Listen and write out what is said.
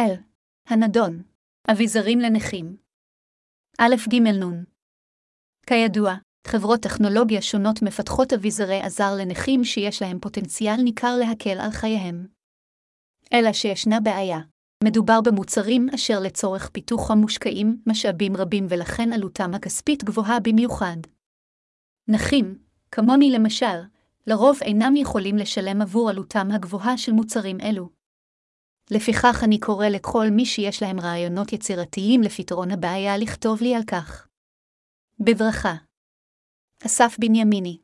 אל. הנדון. אביזרים לנכים. א' ג' נ' כידוע, חברות טכנולוגיה שונות מפתחות אביזרי עזר לנכים שיש להם פוטנציאל ניכר להקל על חייהם. אלא שישנה בעיה. מדובר במוצרים אשר לצורך פיתוח המושקעים משאבים רבים ולכן עלותם הכספית גבוהה במיוחד. נכים, כמוני למשל, לרוב אינם יכולים לשלם עבור עלותם הגבוהה של מוצרים אלו. לפיכך אני קורא לכל מי שיש להם רעיונות יצירתיים לפתרון הבעיה לכתוב לי על כך. בברכה. אסף בנימיני